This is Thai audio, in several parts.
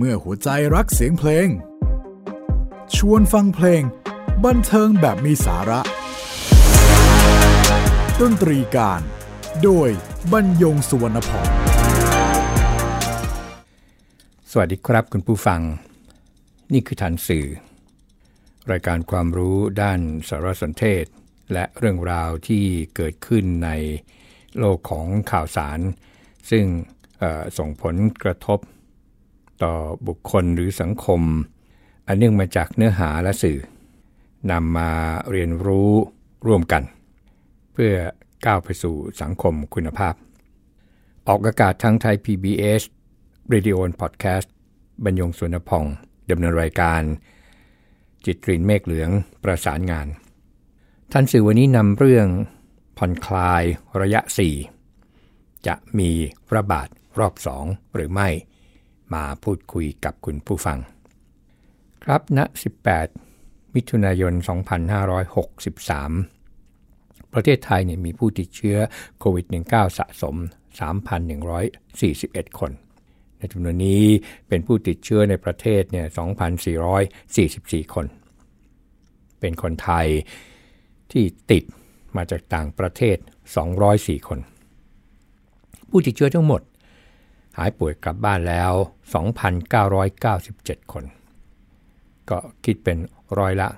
เมื่อหัวใจรักเสียงเพลง ชวนฟังเพลง บันเทิงแบบมีสาระ ดนตรีการ โดยบรรยงสุวรรณพรสวัสดีครับคุณผู้ฟัง นี่คือฐานสื่อ รายการความรู้ด้านสารสนเทศ และเรื่องราวที่เกิดขึ้นในโลกของข่าวสาร ซึ่งส่งผลกระทบ ต่อบุคคลหรือสังคม อันเนื่องมาจากเนื้อหาและสื่อนำมาเรียนรู้ร่วมกัน เพื่อก้าวไปสู่สังคมคุณภาพ ออกอากาศทั้งไทย PBS Radio and Podcast บรรยงสุวรรณพองดำเนินรายการ จิตรินเมฆเหลืองประสานงาน ท่านสื่อวันนี้นำเรื่องผ่อนคลายระยะ 4 จะมีระบาดรอบ 2 หรือไม่ มาพูดคุยกับคุณผู้ฟัง ครับณ18 มิถุนายน 2563 ประเทศไทยเนี่ยมีผู้ติดเชื้อโควิด -19 สะสม 3,141 คน ในจำนวนนี้เป็นผู้ติดเชื้อในประเทศเนี่ย2,444 คน เป็นคนไทยที่ติดมาจากต่างประเทศ 204 คน ผู้ติดเชื้อทั้งหมด หายป่วยกลับบ้านแล้ว 2,997 คน ก็คิดเป็นร้อยละ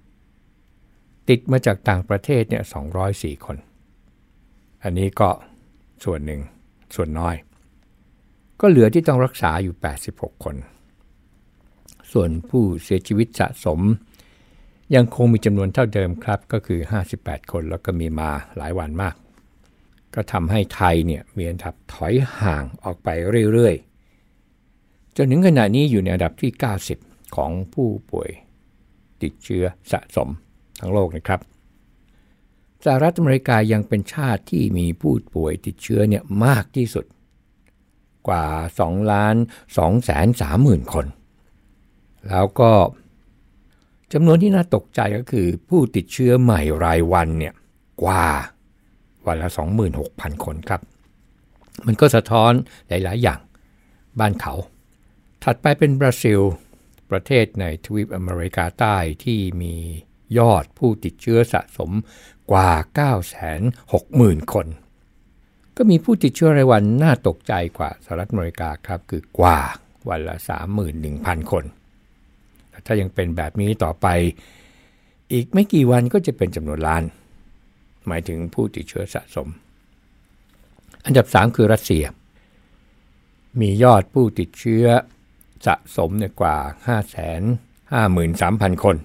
95 ติดมาจากต่างประเทศเนี่ย 204 คน อันนี้ก็ส่วนหนึ่งส่วนน้อย ก็เหลือที่ต้องรักษาอยู่ 86 คน ส่วนผู้เสียชีวิตสะสม ยังคงมีจำนวนเท่าเดิมครับก็คือ 58 คนแล้วก็มีมาหลายวันมาก ก็ทำให้ไทยเนี่ยมีอันดับถอยห่างออกไปเรื่อยๆ จนถึงขณะนี้อยู่ในอันดับที่ 90 ของผู้ป่วยติดเชื้อสะสมทั้งโลกนะครับสหรัฐอเมริกายังเป็นชาติที่มีผู้ป่วยติดเชื้อเนี่ยมากที่สุด กว่า2ล้าน2แสน3หมื่นคน แล้วก็จำนวนที่น่าตกใจก็คือผู้ติดเชื้อใหม่รายวันเนี่ยกว่า วันละ 26,000 คนครับ มันก็สะท้อนหลาย ๆ อย่างบ้านเขา ถัดไปเป็นบราซิล ประเทศในทวีปอเมริกาใต้ที่มียอดผู้ติดเชื้อสะสมกว่า 960,000 คน ก็มีผู้ติดเชื้อรายวันน่าตกใจกว่าสหรัฐอเมริกาครับ คือกว่าวันละ 31,000 คน ถ้ายังเป็นแบบนี้ต่อไป อีกไม่กี่วันก็จะเป็นจำนวนล้าน หมายถึงผู้ติดเชื้อสะสม อันดับ 3 คือรัสเซีย มียอดผู้ติดเชื้อสะสมเนี่ยกว่า 553,000 คน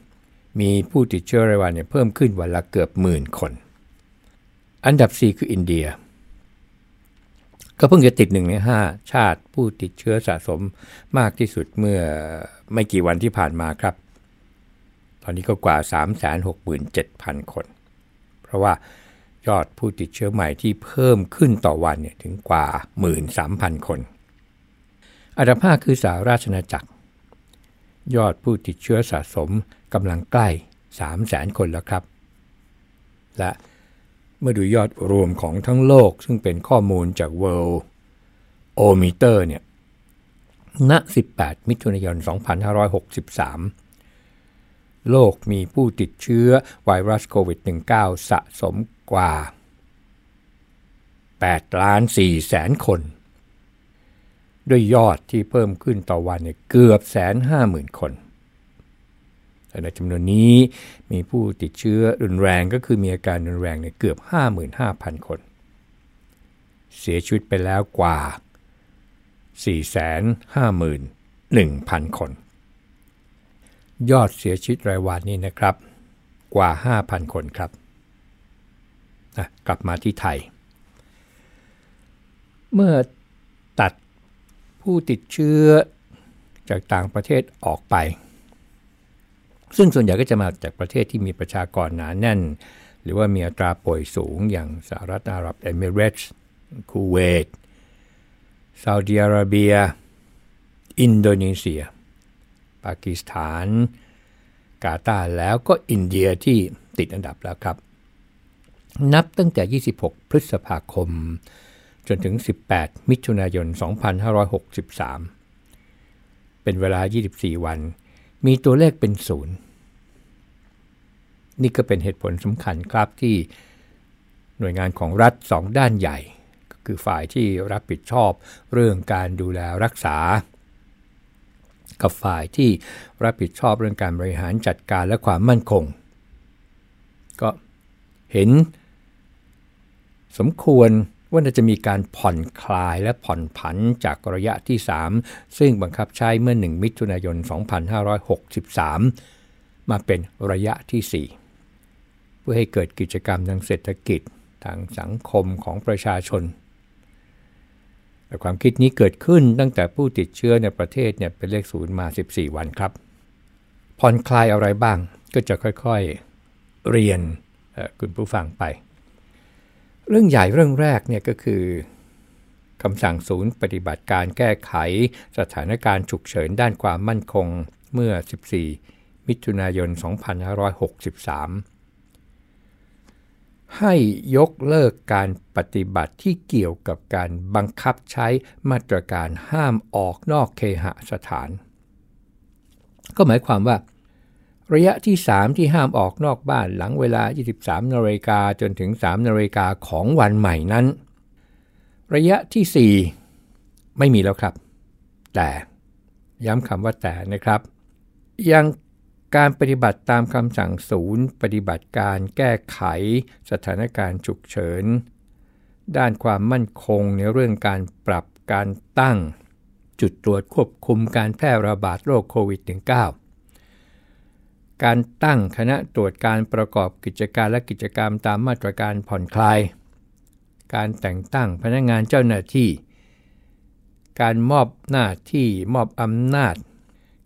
มีผู้ติดเชื้อรายวันเนี่ยเพิ่มขึ้นวันละเกือบหมื่นคน อันดับ 4 คืออินเดีย ก็เพิ่งจะติดหนึ่งใน5ชาติผู้ติดเชื้อสะสมมากที่สุดเมื่อไม่กี่วันที่ผ่านมาครับ ตอนนี้ก็กว่า 367,000 คนเพ ราะว่ายอดผู้ติดเชื้อใหม่ที่เพิ่มขึ้นต่อวันเนี่ยถึงกว่า 13,000 คน อันดับ5คือสหราชอาณาจักร ยอดผู้ติดเชื้อสะสมกำลังใกล้ 300,000 คนแล้วครับ และเมื่อดูยอดรวมของทั้งโลก ซึ่งเป็นข้อมูลจาก World o m e t e r เนี่ยณ 18 มิถุนายน 2563 โลกมีผู้ติดเชื้อไวรัสโควิด -19 สะสมกว่า8ล้าน4แสนคน ด้วยยอดที่เพิ่มขึ้นต่อวันเนี่ยเกือบแสนห้าหมื่นคนในจำนวนนี้มีผู้ติดเชื้อรุนแรงก็คือมีอาการรุนแรงเนี่ยเกือบ 55,000 คน เสียชีวิตไปแล้วกว่า 451,000 คน ยอดเสียชีวิตรายวันนี้นะครับ กว่า 5,000 คนครับนะกลับมาที่ไทย เมื่อตัดผู้ติดเชื้อจากต่างประเทศออกไป ซึ่งส่วนใหญ่ก็จะมาจากประเทศที่มีประชากรหนาแน่น หรือว่ามีอัตราป่วยสูงอย่างสหรัฐอาหรับเอมิเรตส์คูเวตซาอุดิอาระเบีย อินโดนีเซีย ปากีสถาน กาตาร์แล้วก็อินเดียที่ติดอันดับแล้วครับ นับตั้งแต่ 26 พฤษภาคม จนถึง 18 มิถุนายน 2563 เป็นเวลา 24 วัน มีตัวเลขเป็นศูนย์นี่ก็เป็นเหตุผลสำคัญครับที่หน่วยงานของรัฐสองด้านใหญ่ ก็คือฝ่ายที่รับผิดชอบเรื่องการดูแลรักษา กับฝ่ายที่รับผิดชอบเรื่องการบริหารจัดการและความมั่นคง ก็เห็น สมควรว่าจะมีการผ่อนคลายและผ่อนผันจากระยะที่ 3 ซึ่งบังคับใช้เมื่อ 1 มิถุนายน 2563 มาเป็นระยะที่ 4 เพื่อให้เกิดกิจกรรมทางเศรษฐกิจทางสังคมของประชาชน แต่ความคิดนี้เกิดขึ้นตั้งแต่ผู้ติดเชื้อในประเทศเนี่ยเป็นเลขศูนย์มา 14 วันครับ ผ่อนคลายอะไรบ้างก็จะค่อยๆเรียนคุณผู้ฟังไป เรื่องใหญ่เรื่องแรกเนี่ยก็คือคำสั่งศูนย์ปฏิบัติการแก้ไขสถานการณ์ฉุกเฉินด้านความมั่นคงเมื่อ 14 มิถุนายน 2563 ให้ยกเลิกการปฏิบัติที่เกี่ยวกับการบังคับใช้มาตรการห้ามออกนอกเคหสถาน ก็หมายความว่า ระยะที่ 3 ที่ห้ามออกนอกบ้านหลังเวลา 23นาฬิกาจนถึง 3นาฬิกาของวันใหม่นั้น ระยะที่ 4 ไม่มีแล้วครับ แต่ย้ำคำว่าแต่นะครับ ยัง การปฏิบัติตามคำสั่งศูนย์ ปฏิบัติการแก้ไขสถานการณ์ฉุกเฉิน ด้านความมั่นคงในเรื่องการปรับการตั้ง จุดตรวจควบคุมการแพร่ระบาดโรคโควิด -19 การตั้งคณะตรวจการประกอบกิจการและกิจกรรมตามมาตรการผ่อนคลาย การแต่งตั้งพนักงานเจ้าหน้าที่ การมอบหน้าที่มอบอำนาจ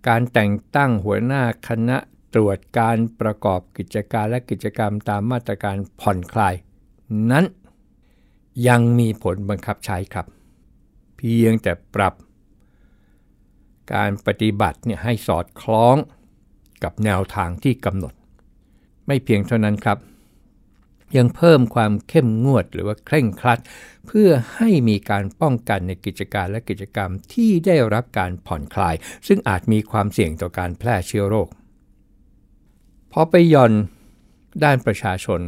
การแต่งตั้งหัวหน้าคณะตรวจการประกอบกิจการและกิจกรรมตามมาตรการผ่อนคลาย นั้นยังมีผลบังคับใช้ครับ เพียงแต่ปรับ การปฏิบัติเนี่ยให้สอดคล้องกับแนวทางที่กำหนด ไม่เพียงเท่านั้นครับ ยังเพิ่มความเข้มงวดหรือว่าเคร่งครัด เพื่อให้มีการป้องกันในกิจการและกิจกรรมที่ได้รับการผ่อนคลาย ซึ่งอาจมีความเสี่ยงต่อการแพร่เชื้อโรคพอไปย่อนด้านประชาชน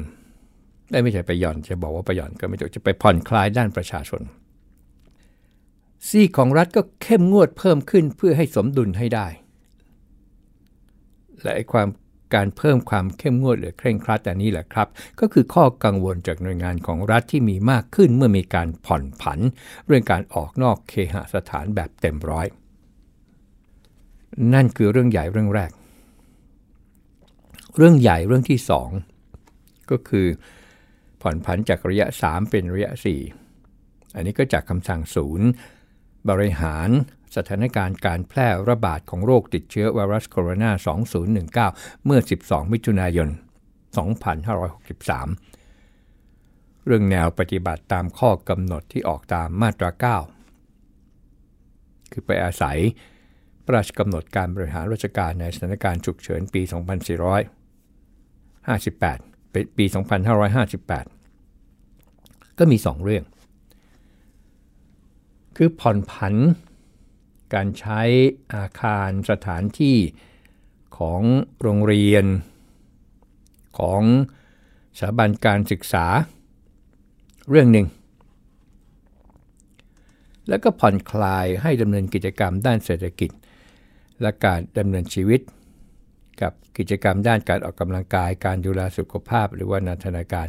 ได้ไม่ใช่ไปย่อนจะบอกว่าไปย่อนก็ไม่ถูกจะไปผ่อนคลายด้านประชาชน ซีของรัฐก็เข้มงวดเพิ่มขึ้นเพื่อให้สมดุลให้ได้ และความ การเพิ่มความเข้มงวดหรือเคร่งครัดแต่นี้แหละครับ ก็คือข้อกังวลจากหน่วยงานของรัฐที่มีมากขึ้นเมื่อมีการผ่อนผัน เรื่องการออกนอกเคหสถานแบบเต็มร้อย นั่นคือเรื่องใหญ่เรื่องแรก เรื่องใหญ่เรื่องที่ 2 ก็คือผ่อนผันจากระยะ 3 เป็นระยะ 4 อันนี้ก็จากคำสั่งศูนย์ บริหาร สถานการณ์การแพร่ระบาดของโรคติดเชื้อไวรัสโคโรนา 2019 เมื่อ 12 มิถุนายน 2563 เรื่องแนวปฏิบัติตามข้อกำหนดที่ออกตามมาตรา 9 คือไปอาศัยพระราชกำหนดการบริหารราชการในสถานการณ์ฉุกเฉินปี 2458 เป็นปี 2558 ก็มี 2 เรื่อง คือผ่อนผัน การใช้อาคารสถานที่ของโรงเรียน ของสถาบันการศึกษา เรื่องหนึ่ง แล้วก็ผ่อนคลายให้ดำเนินกิจกรรมด้านเศรษฐกิจ และการดำเนินชีวิต กับกิจกรรมด้านการออกกำลังกายการดูแลสุขภาพหรือว่านันทนาการ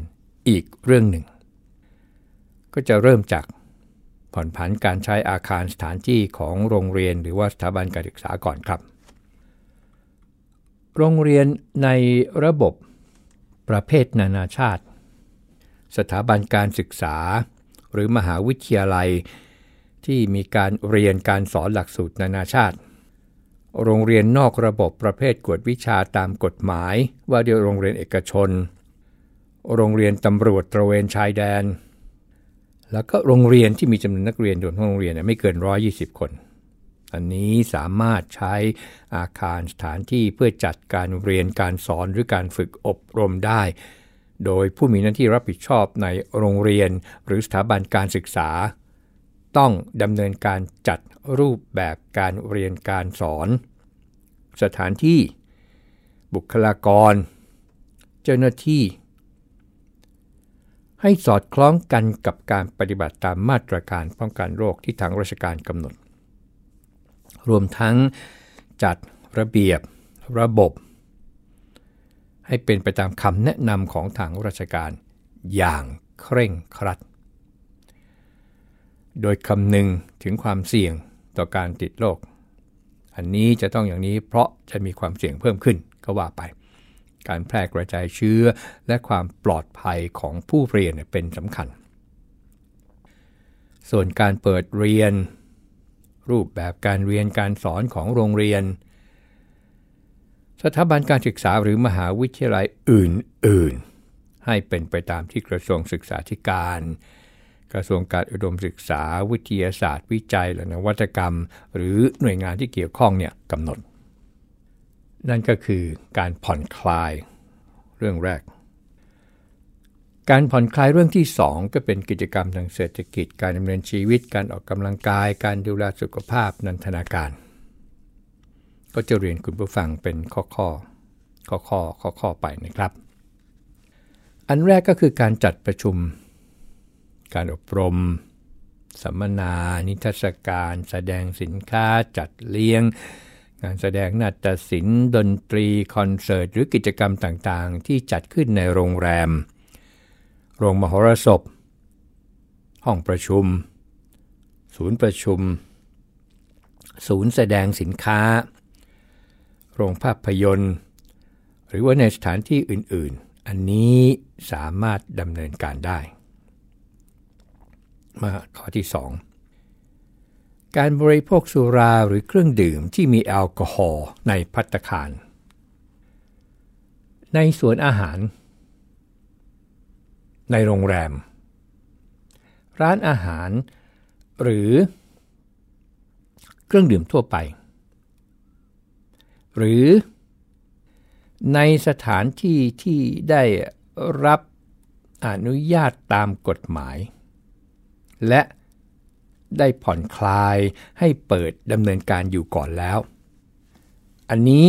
อีกเรื่องหนึ่ง ก็จะเริ่มจาก ผ่อนผันการใช้อาคารสถานที่ของโรงเรียนหรือว่าสถาบันการศึกษาก่อนครับ โรงเรียนในระบบประเภทนานาชาติ สถาบันการศึกษา หรือมหาวิทยาลัย ที่มีการเรียนการสอนหลักสูตรนานาชาติ โรงเรียนนอกระบบประเภทกวดวิชาตามกฎหมาย ว่าเดียวโรงเรียนเอกชน โรงเรียนตำรวจตระเวนชายแดน แล้วก็โรงเรียนที่มีจำนวนนักเรียนโดยทั้งโรงเรียนไม่เกิน 120 คน อันนี้สามารถใช้อาคารสถานที่เพื่อจัดการเรียนการสอนหรือการฝึกอบรมได้ โดยผู้มีหน้าที่รับผิดชอบในโรงเรียน หรือสถาบันการศึกษา ต้องดำเนินการจัดรูปแบบการเรียนการสอน สถานที่ บุคลากร เจ้าหน้าที่ ให้สอดคล้องกันกับการปฏิบัติตามมาตรการป้องกันโรคที่ทางราชการกำหนด รวมทั้งจัดระเบียบระบบ ให้เป็นไปตามคำแนะนำของทางราชการอย่างเคร่งครัด โดยคำนึงถึงความเสี่ยงต่อการติดโรค อันนี้จะต้องอย่างนี้เพราะจะมีความเสี่ยงเพิ่มขึ้นก็ว่าไป การแพร่กระจายเชื้อ และความปลอดภัยของผู้เรียนเป็นสำคัญ ส่วนการเปิดเรียน รูปแบบการเรียนการสอนของโรงเรียน สถาบันการศึกษาหรือมหาวิทยาลัยอื่น ๆ ให้เป็นไปตามที่กระทรวงศึกษาธิการกระทรวงการอุดมศึกษาวิทยาศาสตร์ วิจัยและนวัตกรรม หรือหน่วยงานที่เกี่ยวข้องเนี่ยกำหนด นั่นก็คือการผ่อนคลายเรื่องแรก การผ่อนคลายเรื่องที่ 2 ก็เป็นกิจกรรมทางเศรษฐกิจ การดำเนินชีวิต การออกกำลังกาย การดูแลสุขภาพนันทนาการ ก็จะเรียนคุณผู้ฟังเป็นข้อข้อข้อข้อข้อข้อไปนะครับ อันแรกก็คือการจัดประชุม การอบรมสัมมนา นิทรรศการ แสดงสินค้าจัดเลี้ยง งานแสดงนาฏศิลป์ดนตรีคอนเสิร์ตหรือกิจกรรมต่างๆ ที่จัดขึ้นในโรงแรม โรงมหรสพ ห้องประชุม ศูนย์ประชุม ศูนย์แสดงสินค้า โรงภาพยนตร์ หรือว่าในสถานที่อื่นๆ อันนี้สามารถดำเนินการได้ มาข้อที่ 2 การบริโภคสุราหรือเครื่องดื่มที่มีแอลกอฮอล์ในพัตคาร ในสวนอาหาร ในโรงแรม ร้านอาหาร หรือ เครื่องดื่มทั่วไป หรือ ในสถานที่ที่ได้รับอนุญาตตามกฎหมาย และ ได้ผ่อนคลายให้เปิดดำเนินการอยู่ก่อนแล้ว อันนี้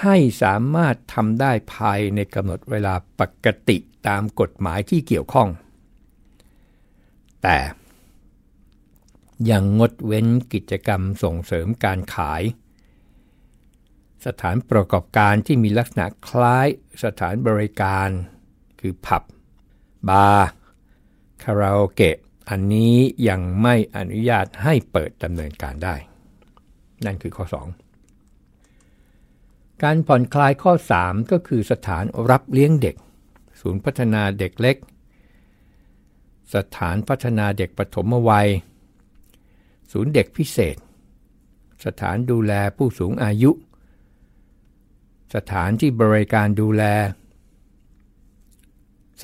ให้สามารถทำได้ภายในกำหนดเวลาปกติตามกฎหมายที่เกี่ยวข้อง แต่ยังงดเว้นกิจกรรมส่งเสริมการขาย สถานประกอบการที่มีลักษณะคล้ายสถานบริการ คือผับ บาร์ คาราโอเกะ อันนี้ยังไม่อนุญาตให้เปิดดำเนินการได้ นั่นคือข้อ 2 การผ่อนคลายข้อ 3 ก็คือสถานรับเลี้ยงเด็ก ศูนย์พัฒนาเด็กเล็ก สถานพัฒนาเด็กปฐมวัย ศูนย์เด็กพิเศษ สถานดูแลผู้สูงอายุ สถานที่บริการดูแล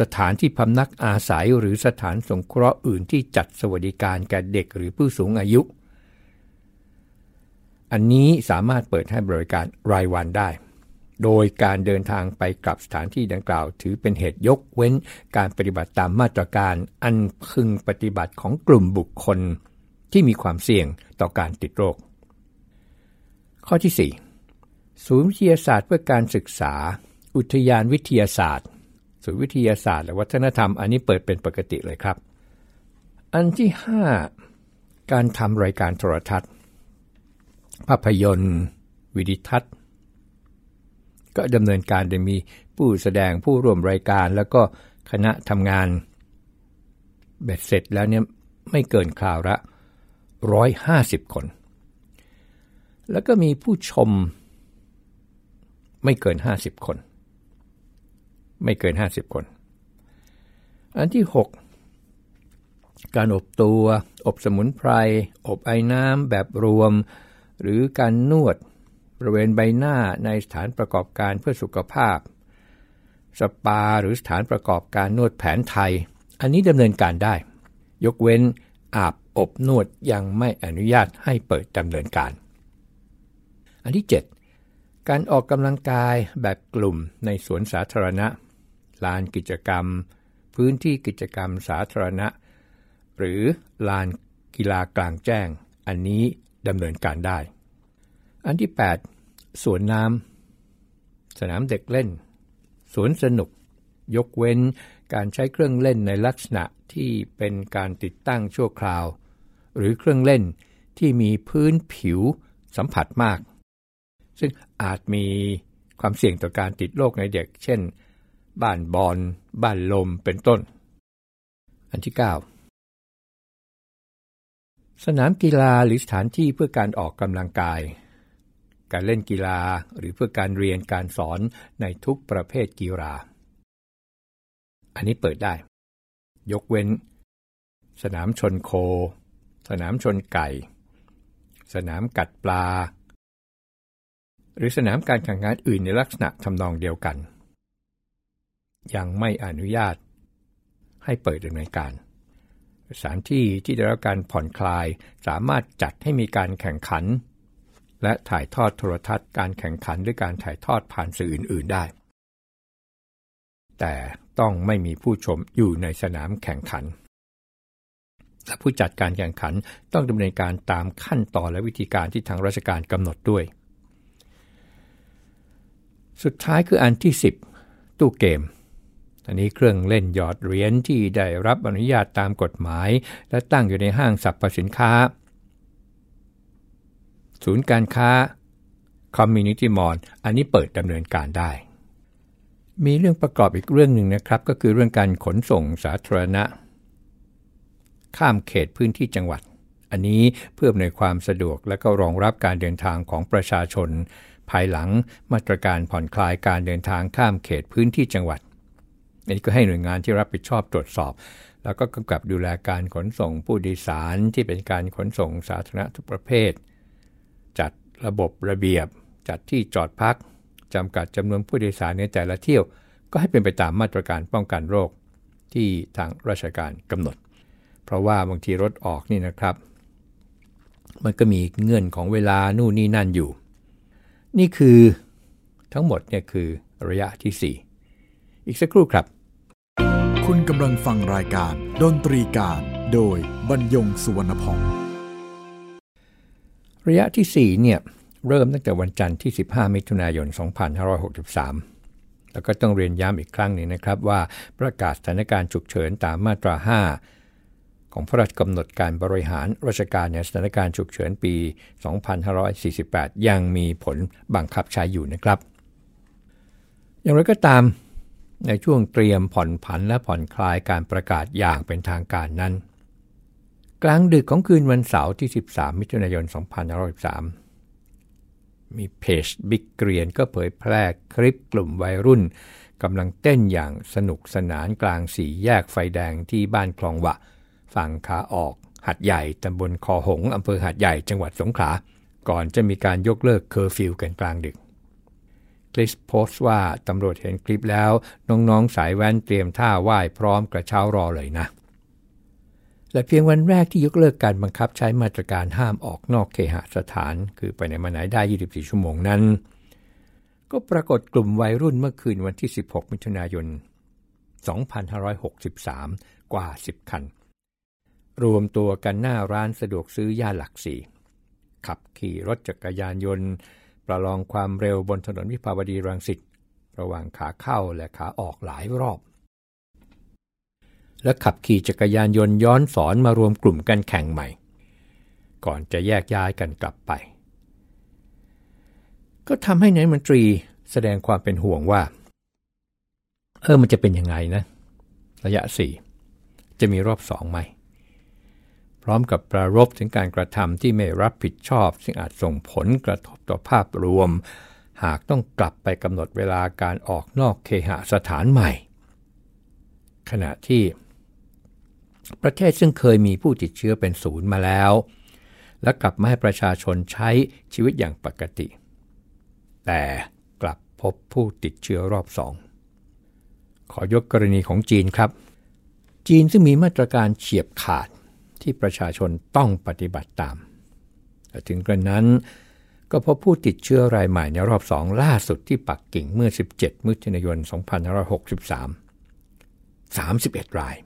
สถานที่พำนักอาศัยหรือสถานสงเคราะห์อื่นที่จัดสวัสดิการแก่เด็กหรือผู้สูงอายุ อันนี้สามารถเปิดให้บริการรายวันได้ โดยการเดินทางไปกลับสถานที่ดังกล่าว ถือเป็นเหตุยกเว้นการปฏิบัติตามมาตรการอันพึงปฏิบัติของกลุ่มบุคคลที่มีความเสี่ยงต่อการติดโรค ข้อที่ 4 ศูนย์วิทยาศาสตร์เพื่อการศึกษา อุทยานวิทยาศาสตร์ ศูนวิทยาศาสตร์และวัฒนธรรมอันนี้เปิดเป็นปกติเลยครับ อันที่ 5 การทำรายการโทรทัศน์ ภาพยนตร์ วิดิทัศน์ ก็ดำเนินการโดยมีผู้แสดงผู้ร่วมรายการแล้วก็คณะทำงานเบ็ดเสร็จแล้วเนี่ยไม่เกินคราวละ 150 คน แล้วก็มีผู้ชมไม่เกิน 50 คน ไม่เกิน 50 คน อันที่ 6 การอบตัว อบสมุนไพร อบไอ้น้ำแบบรวม หรือการนวดบริเวณใบหน้าในสถานประกอบการเพื่อสุขภาพ สปาหรือสถานประกอบการนวดแผนไทย อันนี้ดำเนินการได้ ยกเว้นอาบอบนวดยังไม่อนุญาตให้เปิดดำเนินการ อันที่ 7 การออกกำลังกายแบบกลุ่มในสวนสาธารณะ ลานกิจกรรม พื้นที่กิจกรรมสาธารณะ หรือลานกีฬากลางแจ้ง อันนี้ดำเนินการได้ อันที่ 8 สวนน้ำ สนามเด็กเล่น สวนสนุก ยกเว้นการใช้เครื่องเล่นในลักษณะที่เป็นการติดตั้งชั่วคราว หรือเครื่องเล่นที่มีพื้นผิวสัมผัสมาก ซึ่งอาจมีความเสี่ยงต่อการติดโรคในเด็ก เช่น บ้านบอลบ้านลมเป็นต้น อันที่ 9 สนามกีฬาหรือสถานที่เพื่อการออกกำลังกาย การเล่นกีฬาหรือเพื่อการเรียนการสอนในทุกประเภทกีฬา อันนี้เปิดได้ ยกเว้น สนามชนโค สนามชนไก่ สนามกัดปลา หรือสนามการแข่งขันอื่นในลักษณะทำนองเดียวกัน ยังไม่อนุญาต ให้เปิดดำเนินการ สถานที่ที่ได้รับการผ่อนคลายสามารถจัดให้มีการแข่งขัน และถ่ายทอดโทรทัศน์การแข่งขันด้วยการถ่ายทอดผ่านสื่ออื่น ๆได้ แต่ต้องไม่มีผู้ชมอยู่ในสนามแข่งขันและผู้จัดการแข่งขันต้องดำเนินการตามขั้นตอนและวิธีการที่ทางราชการกำหนดด้วย สุดท้ายคืออันที่ 10 ตู้เกม อันนี้เครื่องเล่นหยอดเหรียญที่ได้รับอนุญาตตามกฎหมาย และตั้งอยู่ในห้างสรรพสินค้า ศูนย์การค้า Community Mall อันนี้เปิดดำเนินการได้ มีเรื่องประกอบอีกเรื่องหนึ่งนะครับ ก็คือเรื่องการขนส่งสาธารณะ ข้ามเขตพื้นที่จังหวัด อันนี้เพื่อในความสะดวกและก็รองรับการเดินทางของประชาชน ภายหลังมาตรการผ่อนคลายการเดินทางข้ามเขตพื้นที่จังหวัด อันนี้ก็ให้หน่วยงานที่รับผิดชอบตรวจสอบ แล้วก็กำกับดูแลการขนส่งผู้โดยสารที่เป็นการขนส่งสาธารณะทุกประเภท จัดระบบระเบียบ จัดที่จอดพักจำกัดจำนวนผู้โดยสารในแต่ละเที่ยว ก็ให้เป็นไปตามมาตรการป้องกันโรคที่ทางราชการกำหนด เพราะว่าบางทีรถออกนี่นะครับ มันก็มีเงื่อนของเวลานู่นนี่นั่นอยู่ นี่คือทั้งหมดเนี่ยคือระยะที่ 4 อีกสักครู่ครับ คุณกำลังฟังรายการดนตรีการ โดยบรรยงสุวรรณพองระยะที่ 4 เนี่ย เริ่มตั้งแต่วันจันทร์ที่ 15 มิถุนายน 2563 แล้วก็ต้องเรียนย้ำอีกครั้งหนึ่งนะครับว่าประกาศสถานการณ์ฉุกเฉินตามมาตรา 5 ของพระราชกำหนดการบริหารราชการในสถานการณ์ฉุกเฉินปี 2548 ยังมีผลบังคับใช้อยู่นะครับ อย่างไรก็ตาม ในช่วงเตรียมผ่อนผันและผ่อนคลายการประกาศอย่างเป็นทางการนั้น กลางดึกของคืนวันเสาร์ที่ 13 มิถุนายน 2513 มีเพจบิ๊กเกรียนก็เผยแพร่คลิปกลุ่มวัยรุ่นกำลังเต้นอย่างสนุกสนานกลางสี่แยกไฟแดงที่บ้านคลองวะ ฝั่งขาออก หาดใหญ่ตำบลคอหงอำเภอหาดใหญ่จังหวัดสงขลา ก่อนจะมีการยกเลิกเคอร์ฟิวกันกลางดึก คลิสโพสต์ว่าตำรวจเห็นคลิปแล้ว น้องๆสายแว้นเตรียมท่าไหว้พร้อมกระเช้ารอเลยนะและเพียงวันแรกที่ยกเลิกการบังคับใช้มาตรการห้ามออกนอกเคหสถาน คือไปไหนมาไหนได้ 24 ชั่วโมงนั้น ก็ปรากฏกลุ่มวัยรุ่นเมื่อคืนวันที่ 16 มิถุนายน 2563 กว่า 10 คัน รวมตัวกันหน้าร้านสะดวกซื้อย่านหลักสี่ขับขี่รถจักรยานยนต์ ประลองความเร็วบนถนนวิภาวดีรังสิตระหว่างขาเข้าและขาออกหลายรอบ และขับขี่จักรยานยนต์ย้อนสอนมารวมกลุ่มกันแข่งใหม่ ก่อนจะแยกย้ายกันกลับไป ก็ทำให้นายมนตรีแสดงความเป็นห่วงว่า เออมันจะเป็นยังไงนะ ระยะสี่จะมีรอบสองไหม พร้อมกับประรบถึงการกระทำที่ไม่รับผิดชอบ ซึ่งอาจส่งผลกระทบต่อภาพรวม หากต้องกลับไปกำหนดเวลาการออกนอกเคหสถานใหม่ ขณะที่ประเทศซึ่งเคยมีผู้ติดเชื้อเป็นศูนย์มาแล้ว และกลับมาให้ประชาชนใช้ชีวิตอย่างปกติ แต่กลับพบผู้ติดเชื้อรอบสองขอยกกรณีของจีนครับ จีนซึ่งมีมาตรการเฉียบขาด ที่ประชาชนต้องปฏิบัติตามถึงกระนั้นก็พบผู้ติดเชื้อรายใหม่ในรอบสองล่าสุดที่ปักกิ่งเมื่อ 17 มิถุนายน 2563 31 ราย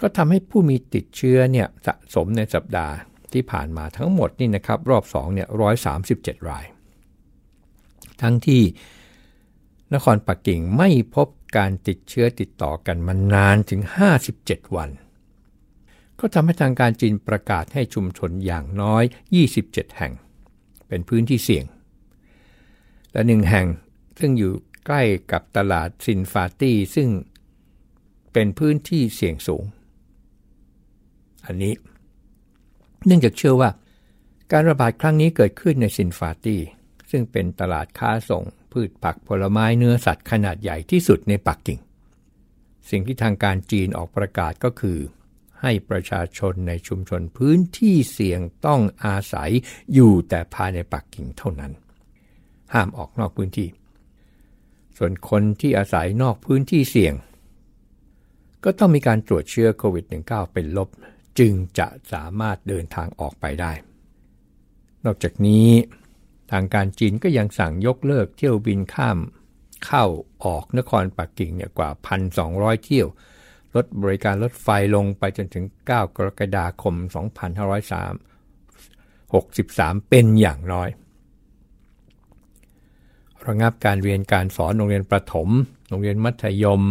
ก็ทำให้ผู้มีติดเชื้อเนี่ยสะสมในสัปดาห์ที่ผ่านมาทั้งหมดนี่นะครับ รอบ2เนี่ย137 ราย ทั้งที่นครปักกิ่งไม่พบการติดเชื้อติดต่อกันมานานถึง 57 วัน ก็ทำให้ทางการจีนประกาศให้ชุมชนอย่างน้อย 27 แห่ง เป็นพื้นที่เสี่ยง และหนึ่งแห่งซึ่งอยู่ใกล้กับตลาดซินฟาตี้ซึ่งเป็นพื้นที่เสี่ยงสูง อันนี้ เนื่องจากเชื่อว่า การระบาดครั้งนี้เกิดขึ้นในซินฟาตี้ซึ่งเป็นตลาดค้าส่งพืชผักผลไม้เนื้อสัตว์ขนาดใหญ่ที่สุดในปักกิ่ง สิ่งที่ทางการจีนออกประกาศก็คือ ให้ประชาชนในชุมชนพื้นที่เสี่ยงต้องอาศัยอยู่แต่ภายในปักกิ่งเท่านั้น ห้ามออกนอกพื้นที่ ส่วนคนที่อาศัยนอกพื้นที่เสี่ยง ก็ต้องมีการตรวจเชื้อโควิด -19 เป็นลบ จึงจะสามารถเดินทางออกไปได้ นอกจากนี้ทางการจีนก็ยังสั่งยกเลิกเที่ยวบินข้ามเข้าออกนครปักกิ่งเนี่ยกว่า 1,200 เที่ยว ลดบริการรถไฟลงไปจนถึง 9 กรกฎาคม 2563 เป็นอย่างน้อย ระงับการเรียนการสอนโรงเรียนประถม โรงเรียนมัธยม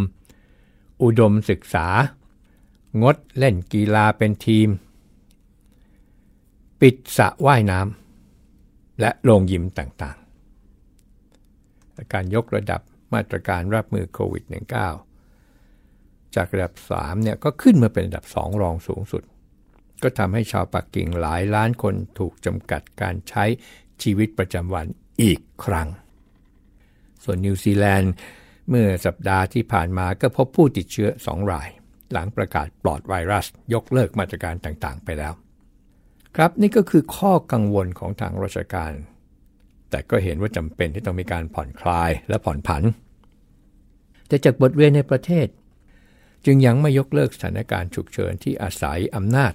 อุดมศึกษา งดเล่นกีฬาเป็นทีม ปิดสระว่ายน้ำและโรงยิมต่างๆ การยกระดับมาตรการรับมือโควิด -19 จากระดับ3เนี่ยก็ขึ้นมาเป็นระดับ 2 รองสูงสุด ก็ทำให้ชาวปักกิ่งหลายล้านคนถูกจำกัดการใช้ชีวิตประจำวันอีกครั้ง ส่วนนิวซีแลนด์เมื่อสัปดาห์ที่ผ่านมาก็พบผู้ติดเชื้อ 2 ราย หลังประกาศปลอดไวรัส ยกเลิกมาตรการต่างๆ ไปแล้ว ครับนี่ก็คือข้อกังวลของทางราชการ แต่ก็เห็นว่าจำเป็นที่ต้องมีการผ่อนคลายและผ่อนผัน แต่จากบทเรียนในประเทศ จึงยังไม่ยกเลิกสถานการณ์ฉุกเฉินที่อาศัยอำนาจ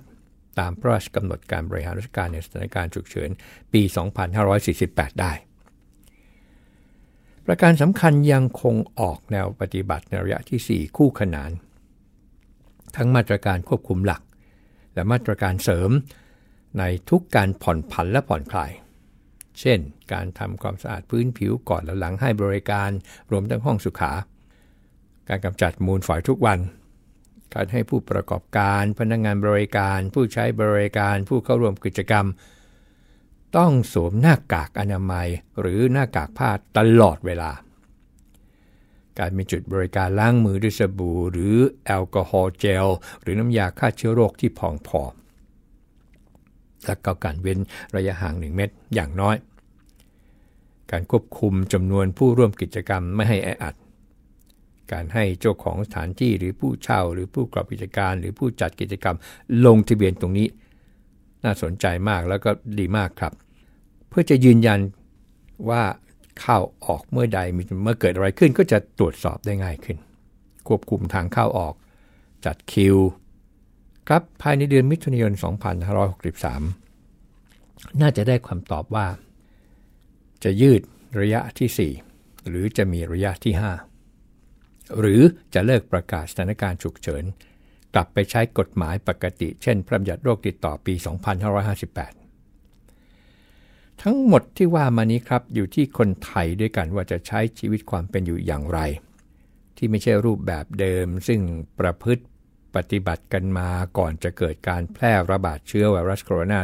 ตามพระราชกำหนดการบริหารราชการในสถานการณ์ฉุกเฉินปี 2548 ได้ ประการสำคัญยังคงออกแนวปฏิบัติในระยะที่ 4 คู่ขนาน ทั้งมาตรการควบคุมหลัก และมาตรการเสริมในทุกการผ่อนผันและผ่อนคลาย เช่น การทำความสะอาดพื้นผิวก่อนและหลังให้บริการรวมทั้งห้องสุขา การกำจัดมูลฝอยทุกวัน การให้ผู้ประกอบการ พนักงงานบริการ ผู้ใช้บริการผู้เข้าร่วมกิจกรรม ต้องสวมหน้ากากอนามัยหรือหน้ากากผ้าตลอดเวลา การมีจุดบริการล้างมือด้วยสบู่หรือแอลกอฮอล์เจล หรือน้ำยาฆ่าเชื้อโรคที่พองพอและก็การเว้นระยะห่าง 1 เมตรอย่างน้อย การควบคุมจำนวนผู้ร่วมกิจกรรมไม่ให้แออัด การให้เจ้าของสถานที่หรือผู้เช่า หรือผู้ประกอบกิจการ หรือผู้จัดกิจกรรม ลงทะเบียนตรงนี้ น่าสนใจมากแล้วก็ดีมากครับ เพื่อจะยืนยันว่าเข้าออกเมื่อใดมีเมื่อเกิดอะไรขึ้นก็จะตรวจสอบได้ง่ายขึ้น ควบคุมทางเข้าออก จัดคิว ครับภายในเดือนมิถุนายน 2563 น่าจะได้คำตอบว่า จะยืดระยะที่ 4 หรือจะมีระยะที่ 5 หรือจะเลิกประกาศสถานการณ์ฉุกเฉิน กลับไปใช้กฎหมายปกติ เช่น พระบัญญัติโรคติดต่อปี 2558 ทั้งหมดที่ว่ามานี้ครับอยู่ที่คนไทยด้วยกันว่าจะใช้ชีวิตความเป็นอยู่อย่างไร ที่ไม่ใช่รูปแบบเดิม ซึ่งประพฤติปฏิบัติกันมาก่อนจะเกิดการแพร่ระบาดเชื้อไวรัสโคโรน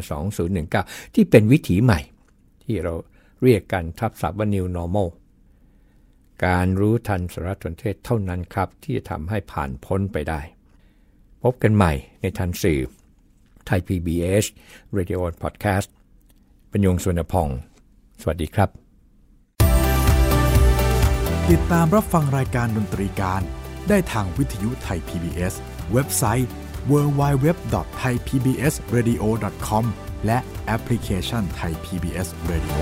า 2019 ที่เป็นวิถีใหม่ ที่เราเรียกกันทับศัพท์ว่า New Normal การรู้ทันสารสนเทศเท่านั้นครับ ที่จะทำให้ผ่านพ้นไปได้ พบกันใหม่ในทันสื่อไทย PBS Radio Podcast ปัญญงสุวรรณพองสวัสดีครับ ติดตามรับฟังรายการดนตรีการ ได้ทางวิทยุไทย PBS เว็บไซต์ www.thaipbsradio.com และแอปพลิเคชัน Thai PBS Radio